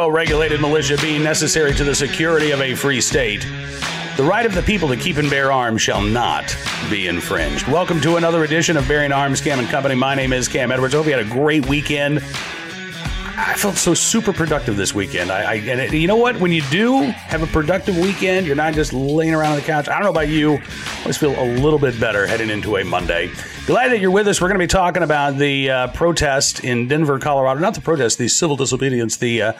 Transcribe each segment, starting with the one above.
well regulated militia being necessary to the security of a free state, the right of the people to keep and bear arms shall not be infringed. Welcome to another edition of Bearing Arms Cam and Company. My name is Cam Edwards. Hope you had a great weekend. I felt so super productive this weekend. I, I and it, you know what? When you do have a productive weekend, you're not just laying around on the couch. I don't know about you. I always feel a little bit better heading into a Monday. Glad that you're with us. We're going to be talking about the uh, protest in Denver, Colorado. Not the protest, the civil disobedience, the uh,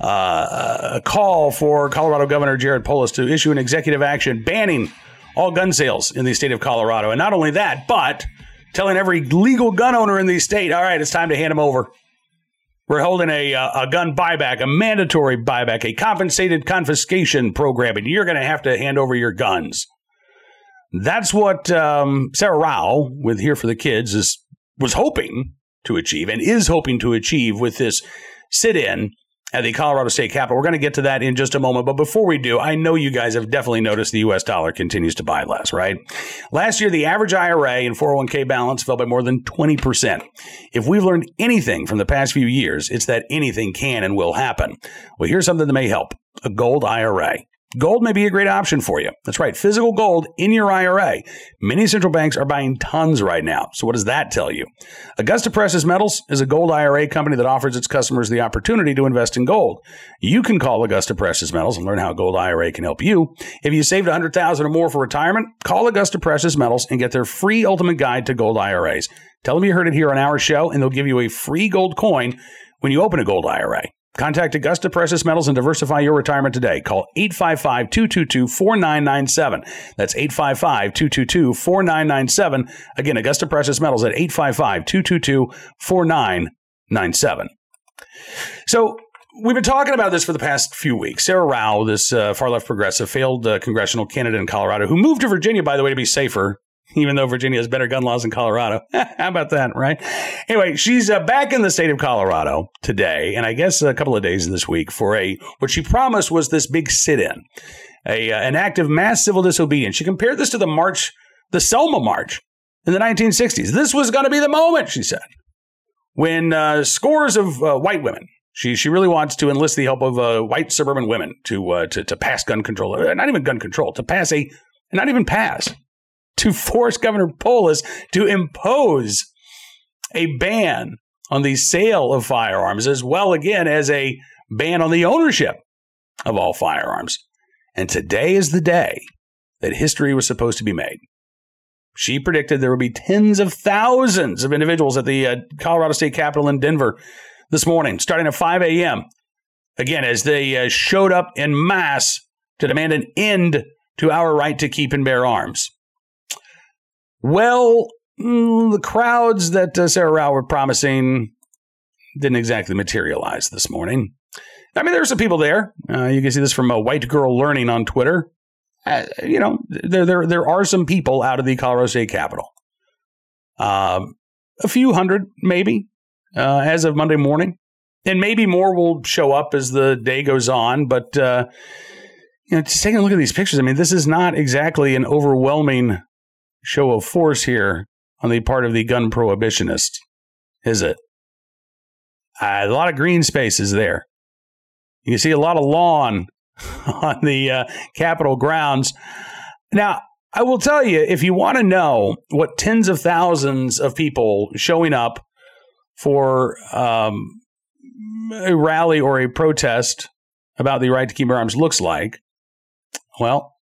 uh, call for Colorado Governor Jared Polis to issue an executive action banning all gun sales in the state of Colorado. And not only that, but telling every legal gun owner in the state, all right, it's time to hand them over. We're holding a, uh, a gun buyback, a mandatory buyback, a compensated confiscation program, and you're going to have to hand over your guns. That's what um, Saira Rao with Here for the Kids is was hoping to achieve and is hoping to achieve with this sit-in at the Colorado State Capitol. We're going to get to that in just a moment. But before we do, I know you guys have definitely noticed the U.S. dollar continues to buy less, right? Last year, the average IRA and 401k balance fell by more than 20%. If we've learned anything from the past few years, it's that anything can and will happen. Well, here's something that may help a gold IRA. Gold may be a great option for you. That's right, physical gold in your IRA. Many central banks are buying tons right now. So, what does that tell you? Augusta Precious Metals is a gold IRA company that offers its customers the opportunity to invest in gold. You can call Augusta Precious Metals and learn how gold IRA can help you. If you saved 100000 or more for retirement, call Augusta Precious Metals and get their free ultimate guide to gold IRAs. Tell them you heard it here on our show, and they'll give you a free gold coin when you open a gold IRA. Contact Augusta Precious Metals and diversify your retirement today. Call 855 222 4997. That's 855 222 4997. Again, Augusta Precious Metals at 855 222 4997. So, we've been talking about this for the past few weeks. Saira Rao, this uh, far left progressive, failed uh, congressional candidate in Colorado, who moved to Virginia, by the way, to be safer even though Virginia has better gun laws than Colorado. How about that, right? Anyway, she's uh, back in the state of Colorado today, and I guess a couple of days this week for a what she promised was this big sit-in, a uh, an act of mass civil disobedience. She compared this to the march, the Selma March in the 1960s. This was going to be the moment, she said, when uh, scores of uh, white women. She, she really wants to enlist the help of uh, white suburban women to, uh, to to pass gun control, not even gun control, to pass a, not even pass, to force Governor Polis to impose a ban on the sale of firearms, as well again as a ban on the ownership of all firearms. And today is the day that history was supposed to be made. She predicted there would be tens of thousands of individuals at the uh, Colorado State Capitol in Denver this morning, starting at 5 a.m. Again, as they uh, showed up in mass to demand an end to our right to keep and bear arms. Well, mm, the crowds that uh, Saira Rao were promising didn't exactly materialize this morning. I mean, there were some people there. Uh, you can see this from a white girl learning on Twitter. Uh, you know, there, there there are some people out of the Colorado State Capitol. Um, a few hundred, maybe, uh, as of Monday morning, and maybe more will show up as the day goes on. But uh, you know, just taking a look at these pictures, I mean, this is not exactly an overwhelming show of force here on the part of the gun prohibitionists, is it? Uh, a lot of green space is there. You can see a lot of lawn on the uh, Capitol grounds. Now, I will tell you, if you want to know what tens of thousands of people showing up for um, a rally or a protest about the right to keep arms looks like, well,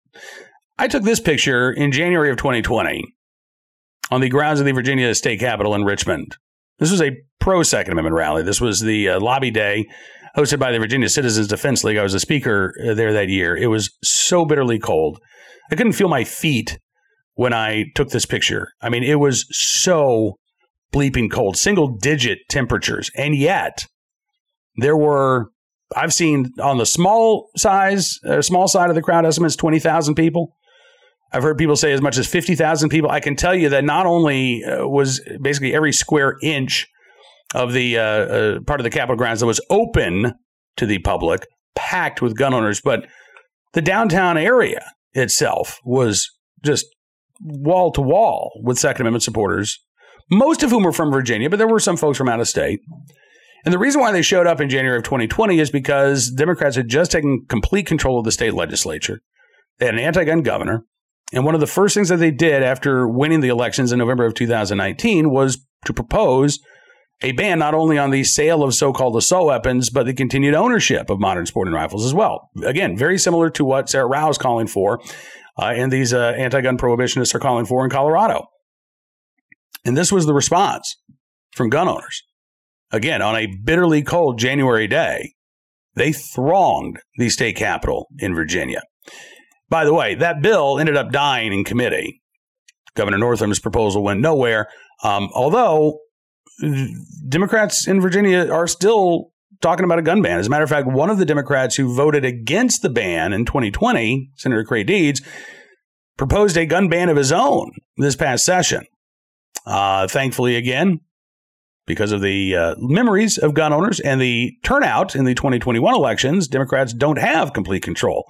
I took this picture in January of 2020 on the grounds of the Virginia State Capitol in Richmond. This was a pro Second Amendment rally. This was the uh, lobby day hosted by the Virginia Citizens Defense League. I was a speaker uh, there that year. It was so bitterly cold. I couldn't feel my feet when I took this picture. I mean, it was so bleeping cold, single digit temperatures. And yet, there were, I've seen on the small size, uh, small side of the crowd estimates, 20,000 people. I've heard people say as much as 50,000 people. I can tell you that not only uh, was basically every square inch of the uh, uh, part of the Capitol grounds that was open to the public packed with gun owners, but the downtown area itself was just wall to wall with Second Amendment supporters, most of whom were from Virginia, but there were some folks from out of state. And the reason why they showed up in January of 2020 is because Democrats had just taken complete control of the state legislature. They had an anti gun governor. And one of the first things that they did after winning the elections in November of 2019 was to propose a ban not only on the sale of so called assault weapons, but the continued ownership of modern sporting rifles as well. Again, very similar to what Saira Rao is calling for, uh, and these uh, anti gun prohibitionists are calling for in Colorado. And this was the response from gun owners. Again, on a bitterly cold January day, they thronged the state capitol in Virginia. By the way, that bill ended up dying in committee. Governor Northam's proposal went nowhere, um, although Democrats in Virginia are still talking about a gun ban. As a matter of fact, one of the Democrats who voted against the ban in 2020, Senator Creigh Deeds, proposed a gun ban of his own this past session. Uh, thankfully, again, because of the uh, memories of gun owners and the turnout in the 2021 elections, Democrats don't have complete control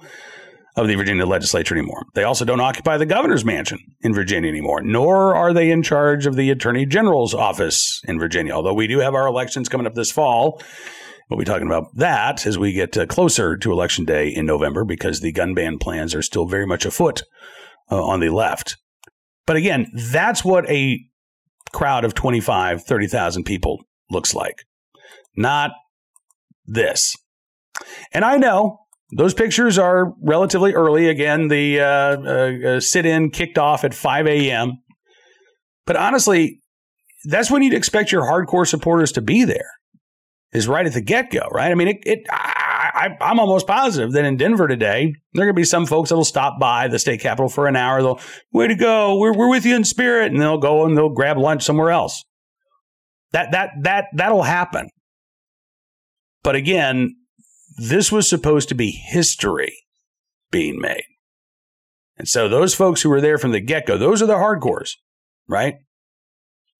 of the Virginia legislature anymore. They also don't occupy the governor's mansion in Virginia anymore, nor are they in charge of the attorney general's office in Virginia. Although we do have our elections coming up this fall. We'll be talking about that as we get uh, closer to election day in November because the gun ban plans are still very much afoot uh, on the left. But again, that's what a crowd of 25, 30,000 people looks like, not this. And I know those pictures are relatively early. Again, the uh, uh, uh sit in kicked off at 5 a.m. But honestly, that's when you'd expect your hardcore supporters to be there, is right at the get go, right? I mean, it, it I, am almost positive that in Denver today, there are going to be some folks that'll stop by the state capitol for an hour. They'll, way to go, we're, we're with you in spirit. And they'll go and they'll grab lunch somewhere else. That, that, that, that'll happen. But again, this was supposed to be history being made. And so those folks who were there from the get go, those are the hardcores, right?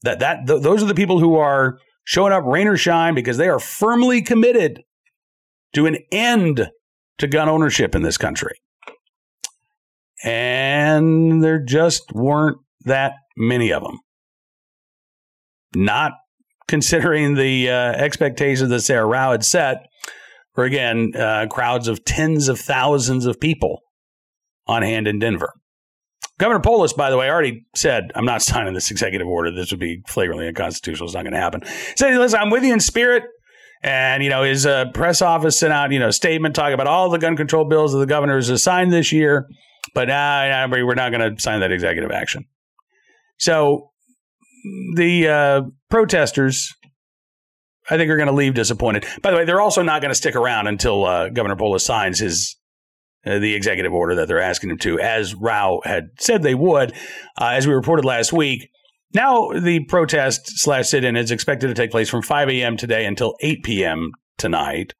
That that th- those are the people who are showing up rain or shine because they are firmly committed to an end to gun ownership in this country. And there just weren't that many of them. Not considering the uh, expectations that Saira Rao had set for again uh, crowds of tens of thousands of people on hand in Denver. Governor Polis, by the way, already said, I'm not signing this executive order. This would be flagrantly unconstitutional. It's not going to happen. Said, listen, I'm with you in spirit. And, you know, his uh, press office sent out, you know, a statement talking about all the gun control bills that the governor has signed this year. But uh, we're not going to sign that executive action. So the uh, protesters I think are going to leave disappointed. By the way, they're also not going to stick around until uh, Governor Polis signs his uh, the executive order that they're asking him to, as Rao had said they would, uh, as we reported last week. Now the protest slash sit-in is expected to take place from 5 a.m. today until 8 p.m. tonight,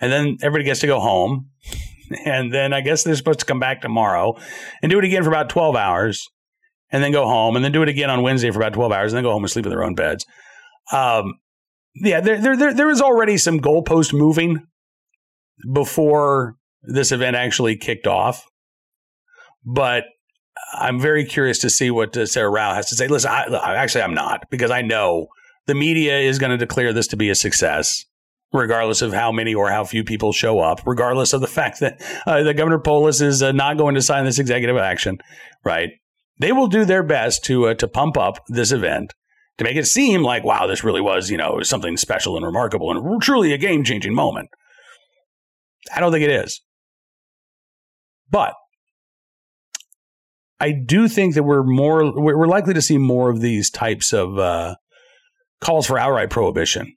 and then everybody gets to go home, and then I guess they're supposed to come back tomorrow and do it again for about 12 hours, and then go home, and then do it again on Wednesday for about 12 hours, and then go home and sleep in their own beds. Um, yeah, there, there, there, there was already some goalpost moving before this event actually kicked off. But I'm very curious to see what uh, Saira Rao has to say. Listen, I, actually, I'm not because I know the media is going to declare this to be a success, regardless of how many or how few people show up, regardless of the fact that uh, Governor Polis is uh, not going to sign this executive action. Right? They will do their best to uh, to pump up this event to make it seem like, wow, this really was, you know, something special and remarkable and truly a game changing moment. I don't think it is. But I do think that we're more, we're likely to see more of these types of uh, calls for outright prohibition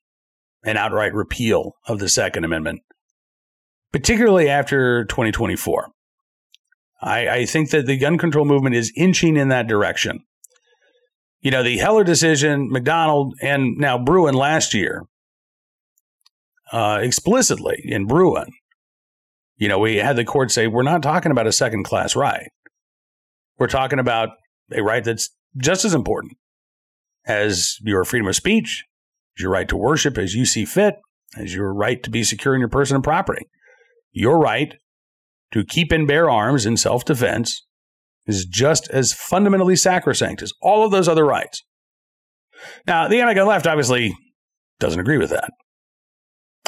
and outright repeal of the Second Amendment, particularly after 2024. I, I think that the gun control movement is inching in that direction you know, the Heller decision, McDonald, and now Bruen last year, uh, explicitly in Bruen, you know, we had the court say, we're not talking about a second class right. We're talking about a right that's just as important as your freedom of speech, as your right to worship as you see fit, as your right to be secure in your person and property. Your right to keep and bear arms in self defense is just as fundamentally sacrosanct as all of those other rights. Now, the anti gun left obviously doesn't agree with that.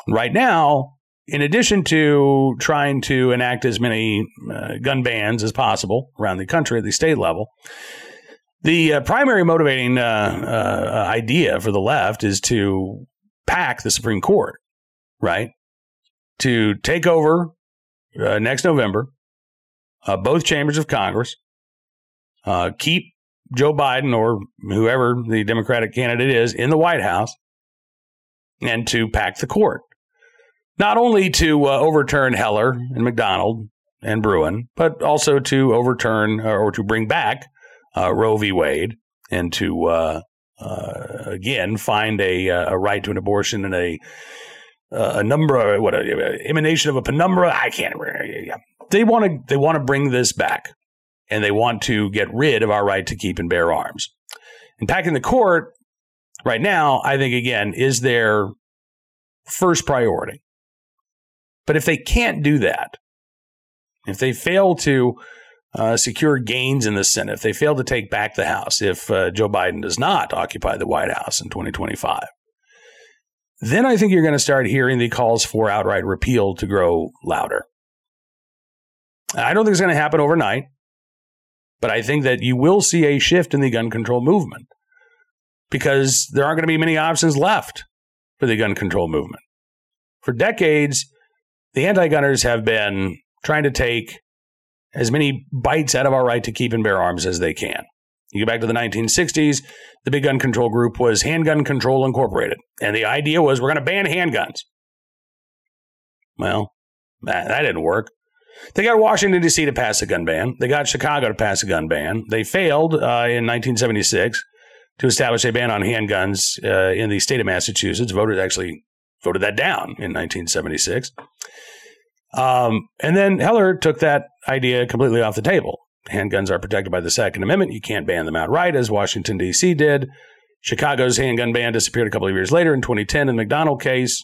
Right now, in addition to trying to enact as many uh, gun bans as possible around the country at the state level, the uh, primary motivating uh, uh idea for the left is to pack the Supreme Court, right? To take over uh, next November, uh, both chambers of Congress, keep Joe Biden or whoever the Democratic candidate is in the White House, and to pack the court not only to uh, overturn Heller and McDonald and Bruen, but also to overturn uh, or to bring back uh, Roe v. Wade and to uh, uh, again find a, uh, a right to an abortion and a a number what a, emanation of a penumbra. I can't. Yeah. They want to they want to bring this back, and they want to get rid of our right to keep and bear arms. And packing the court right now, I think again is their first priority. But if they can't do that, if they fail to uh, secure gains in the Senate, if they fail to take back the House, if uh, Joe Biden does not occupy the White House in 2025, then I think you're going to start hearing the calls for outright repeal to grow louder. I don't think it's going to happen overnight, but I think that you will see a shift in the gun control movement because there aren't going to be many options left for the gun control movement. For decades, the anti gunners have been trying to take as many bites out of our right to keep and bear arms as they can. You go back to the 1960s, the big gun control group was Handgun Control Incorporated. And the idea was we're going to ban handguns. Well, that, that didn't work. They got Washington, D.C. to pass a gun ban. They got Chicago to pass a gun ban. They failed uh, in 1976 to establish a ban on handguns uh, in the state of Massachusetts. Voters actually voted that down in 1976. Um, and then Heller took that idea completely off the table. Handguns are protected by the Second Amendment. You can't ban them outright, as Washington, D.C. did. Chicago's handgun ban disappeared a couple of years later in 2010 in the McDonald case.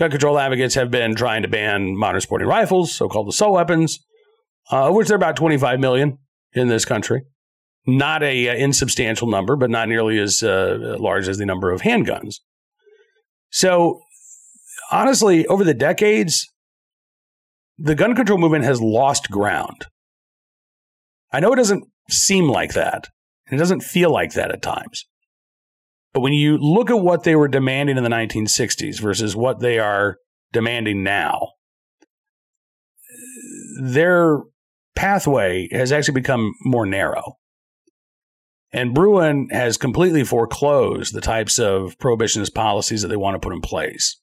Gun control advocates have been trying to ban modern sporting rifles, so called assault weapons, uh, which there are about 25 million in this country. Not a uh, insubstantial number, but not nearly as uh, large as the number of handguns. So, honestly, over the decades, the gun control movement has lost ground. I know it doesn't seem like that, and it doesn't feel like that at times. But when you look at what they were demanding in the 1960s versus what they are demanding now, their pathway has actually become more narrow. And Bruen has completely foreclosed the types of prohibitionist policies that they want to put in place.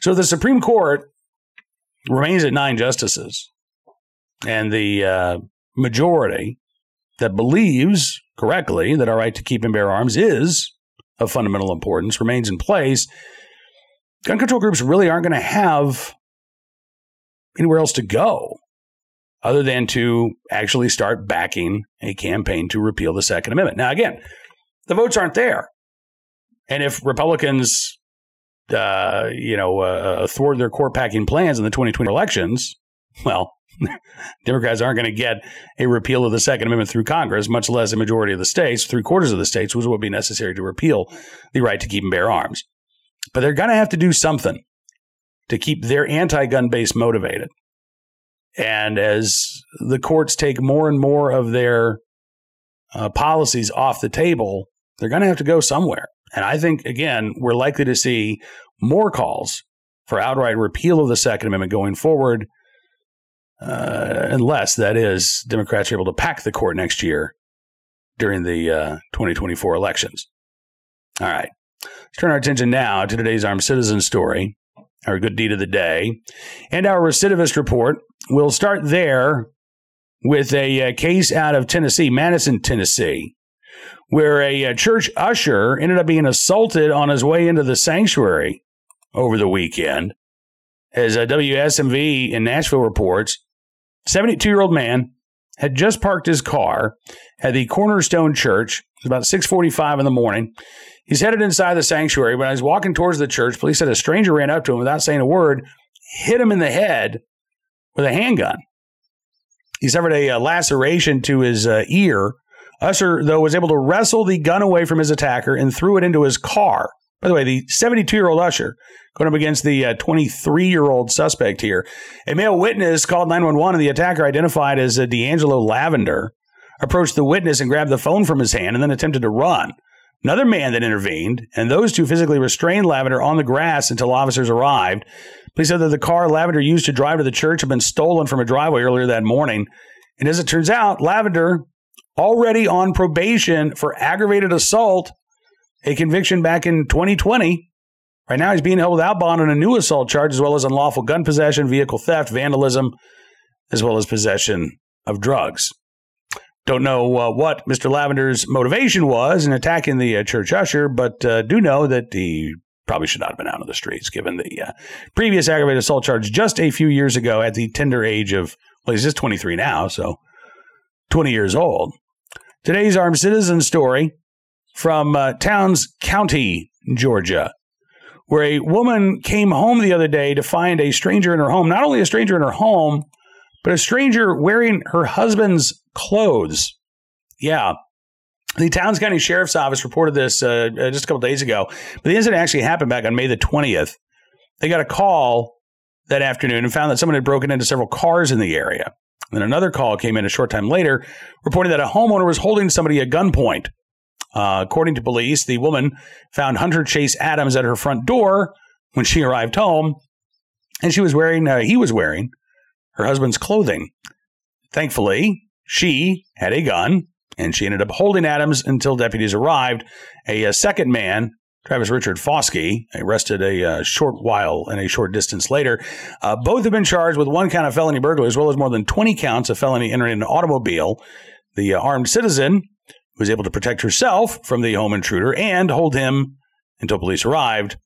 So the Supreme Court remains at nine justices. And the uh, majority that believes correctly that our right to keep and bear arms is of fundamental importance remains in place. Gun control groups really aren't going to have anywhere else to go other than to actually start backing a campaign to repeal the Second Amendment. Now, again, the votes aren't there. And if Republicans uh, you know, uh, uh, thwart their court packing plans in the 2020 elections, well, Democrats aren't going to get a repeal of the Second Amendment through Congress, much less a majority of the states, three quarters of the states, which would be necessary to repeal the right to keep and bear arms. But they're going to have to do something to keep their anti gun base motivated. And as the courts take more and more of their uh, policies off the table, they're going to have to go somewhere. And I think, again, we're likely to see more calls for outright repeal of the Second Amendment going forward, uh, unless, that is, Democrats are able to pack the court next year during the uh, 2024 elections. All right. Let's turn our attention now to today's armed citizen story, our good deed of the day, and our recidivist report. We'll start there with a, uh, case out of Tennessee, Madison, Tennessee where a, a church usher ended up being assaulted on his way into the sanctuary over the weekend. As a WSMV in Nashville reports, 72 year old man had just parked his car at the Cornerstone Church. It was about 6:45 in the morning. He's headed inside the sanctuary. When was walking towards the church, police said a stranger ran up to him without saying a word, hit him in the head with a handgun. He suffered a, a laceration to his uh, ear Usher, though, was able to wrestle the gun away from his attacker and threw it into his car. By the way, the 72 year old usher going up against the 23 uh, year old suspect here. A male witness called 911 and the attacker identified as uh, D'Angelo Lavender approached the witness and grabbed the phone from his hand and then attempted to run. Another man then intervened, and those two physically restrained Lavender on the grass until officers arrived. Police said that the car Lavender used to drive to the church had been stolen from a driveway earlier that morning. And as it turns out, Lavender, already on probation for aggravated assault, a conviction back in 2020. Right now, he's being held without bond on a new assault charge, as well as unlawful gun possession, vehicle theft, vandalism, as well as possession of drugs. Don't know uh, what Mr. Lavender's motivation was in attacking the uh, church usher, but uh, do know that he probably should not have been out on the streets given the uh, previous aggravated assault charge just a few years ago at the tender age of, well, he's just 23 now, so 20 years old. Today's armed citizen story from uh, Towns County, Georgia, where a woman came home the other day to find a stranger in her home. Not only a stranger in her home, but a stranger wearing her husband's clothes. Yeah. The Towns County Sheriff's Office reported this uh, uh, just a couple days ago, but the incident actually happened back on May the 20th. They got a call that afternoon and found that someone had broken into several cars in the area. Then another call came in a short time later reporting that a homeowner was holding somebody at gunpoint. Uh, according to police, the woman found Hunter Chase Adams at her front door when she arrived home, and she was wearing, uh, he was wearing her husband's clothing. Thankfully, she had a gun, and she ended up holding Adams until deputies arrived. A, a second man Travis Richard Foskey, arrested a uh, short while and a short distance later. Uh, both have been charged with one count of felony burglary as well as more than 20 counts of felony entering an automobile. The uh, armed citizen was able to protect herself from the home intruder and hold him until police arrived,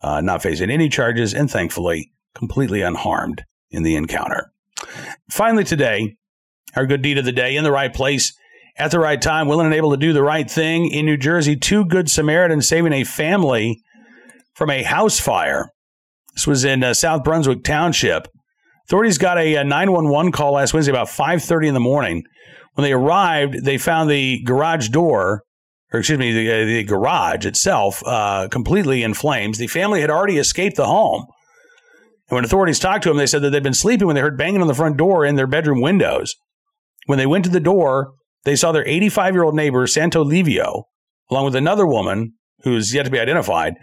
uh, not facing any charges and thankfully completely unharmed in the encounter. Finally, today, our good deed of the day in the right place at the right time, willing and able to do the right thing in New Jersey. Two good Samaritans saving a family from a house fire. This was in uh, South Brunswick Township. Authorities got a, a 911 call last Wednesday about 5:30 in the morning. When they arrived, they found the garage door, or excuse me, the, uh, the garage itself, uh, completely in flames. The family had already escaped the home. And when authorities talked to them, they said that they'd been sleeping when they heard banging on the front door in their bedroom windows. When they went to the door, they saw their 85 year old neighbor, Santo Livio, along with another woman who's yet to be identified,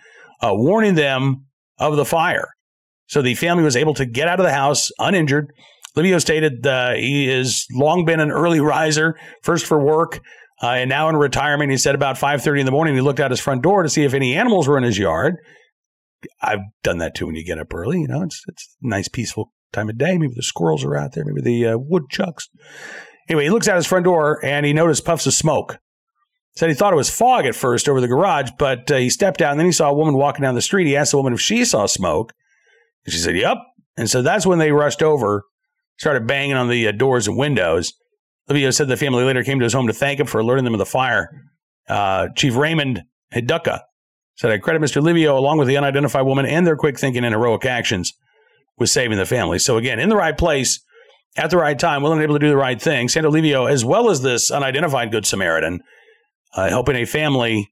uh, warning them of the fire. So the family was able to get out of the house uninjured. Livio stated uh, he has long been an early riser, first for work, uh, and now in retirement. He said about 5:30 in the morning, he looked out his front door to see if any animals were in his yard. I've done that too when you get up early. You know, it's it's a nice, peaceful time of day. Maybe the squirrels are out there. Maybe the uh, woodchucks. Anyway, he looks out his front door and he noticed puffs of smoke. Said he thought it was fog at first over the garage, but uh, he stepped out and then he saw a woman walking down the street. He asked the woman if she saw smoke. And she said, Yep. And so that's when they rushed over, started banging on the uh, doors and windows. Livio said the family later came to his home to thank him for alerting them of the fire. Uh, Chief Raymond Hayducka said, I credit Mr. Livio along with the unidentified woman and their quick thinking and heroic actions with saving the family. So again, in the right place at the right time, willing and able to do the right thing. Santo Livio, as well as this unidentified Good Samaritan, uh, helping a family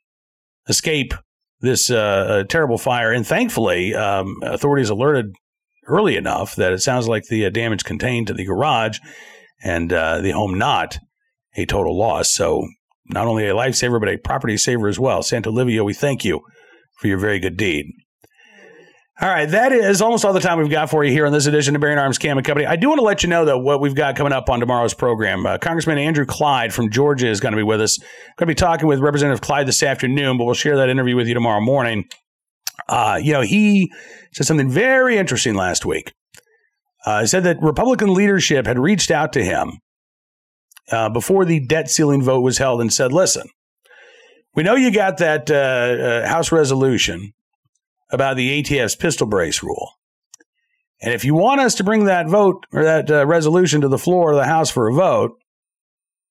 escape this uh, terrible fire. And thankfully, um, authorities alerted early enough that it sounds like the uh, damage contained to the garage and uh, the home not a total loss. So, not only a lifesaver, but a property saver as well. Santo Livio, we thank you for your very good deed. All right, that is almost all the time we've got for you here on this edition of Bearing Arms Cam and Company. I do want to let you know, though, what we've got coming up on tomorrow's program. Uh, Congressman Andrew Clyde from Georgia is going to be with us. Going to be talking with Representative Clyde this afternoon, but we'll share that interview with you tomorrow morning. Uh, you know, he said something very interesting last week. Uh, he said that Republican leadership had reached out to him uh, before the debt ceiling vote was held and said, listen, we know you got that uh, uh, House resolution about the ATF's pistol brace rule. And if you want us to bring that vote or that uh, resolution to the floor of the House for a vote,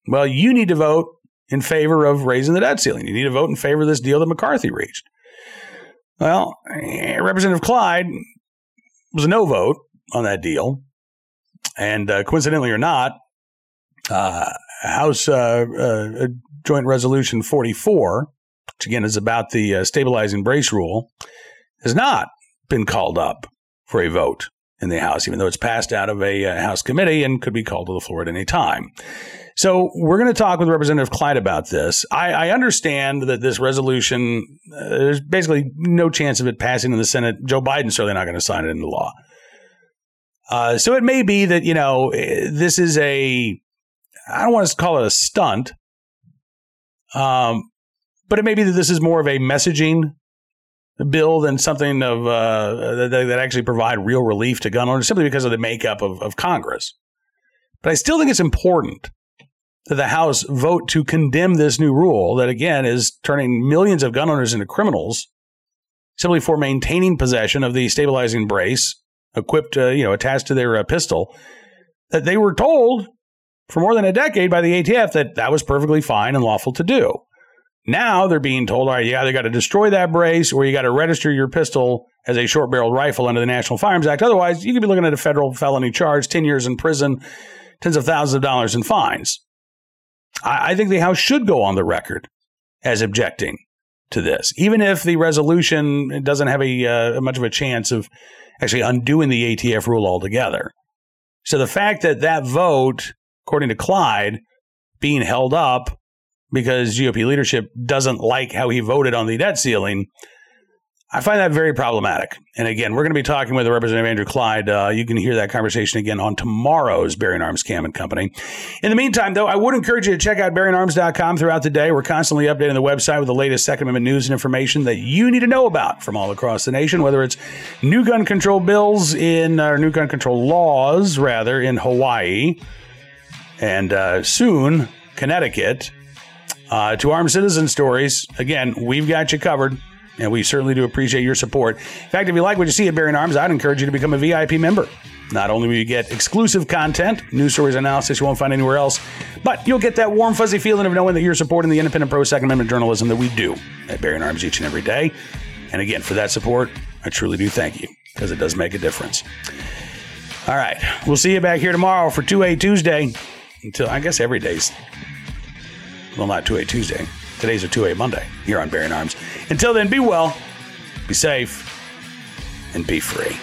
well, you need to vote in favor of raising the debt ceiling. You need to vote in favor of this deal that McCarthy reached. Well, Representative Clyde was a no vote on that deal. And uh, coincidentally or not, uh, House uh, uh Joint Resolution 44 which again is about the uh, stabilizing brace rule, has not been called up for a vote in the House, even though it's passed out of a uh, House committee and could be called to the floor at any time. So we're going to talk with Representative Clyde about this. I, I understand that this resolution, uh, there's basically no chance of it passing in the Senate. Joe Biden's certainly not going to sign it into law. Uh, so it may be that, you know, this is a, I don't want to call it a stunt, um, but it may be that this is more of a messaging bill than something of uh, that, that, actually provide real relief to gun owners simply because of the makeup of, of Congress. But I still think it's important that the House vote to condemn this new rule that, again, is turning millions of gun owners into criminals simply for maintaining possession of the stabilizing brace equipped, uh, you know, attached to their uh, pistol. That they were told for more than a decade by the ATF that that was perfectly fine and lawful to do. Now they're being told, all right, you either got to destroy that brace or you got to register your pistol as a short barreled rifle under the National Firearms Act. Otherwise, you could be looking at a federal felony charge, 10 years in prison, tens of thousands of dollars in fines. I, I think the House should go on the record as objecting to this, even if the resolution doesn't have a uh, much of a chance of actually undoing the ATF rule altogether. So the fact that that vote, according to Clyde, being held up because GOP leadership doesn't like how he voted on the debt ceiling. I find that very problematic. And again, we're going to be talking with Representative Andrew Clyde. Uh, you can hear that conversation again on tomorrow's Bearing Arms Cam and Company. In the meantime, though, I would encourage you to check out bearingarms.com throughout the day. We're constantly updating the website with the latest Second Amendment news and information that you need to know about from all across the nation, whether it's new gun control bills in, or new gun control laws, rather, in Hawaii, and uh, soon Connecticut uh, to Armed Citizen Stories, again, we've got you covered, and we certainly do appreciate your support. In fact, if you like what you see at Bearing Arms, I'd encourage you to become a VIP member. Not only will you get exclusive content, news stories, analysis you won't find anywhere else, but you'll get that warm, fuzzy feeling of knowing that you're supporting the independent pro Second Amendment journalism that we do at Bearing Arms each and every day. And again, for that support, I truly do thank you because it does make a difference. All right. We'll see you back here tomorrow for 2A Tuesday. Until I guess every day's well, not 2A Tuesday. Today's a 2A Monday here on Bearing Arms. Until then, be well, be safe, and be free.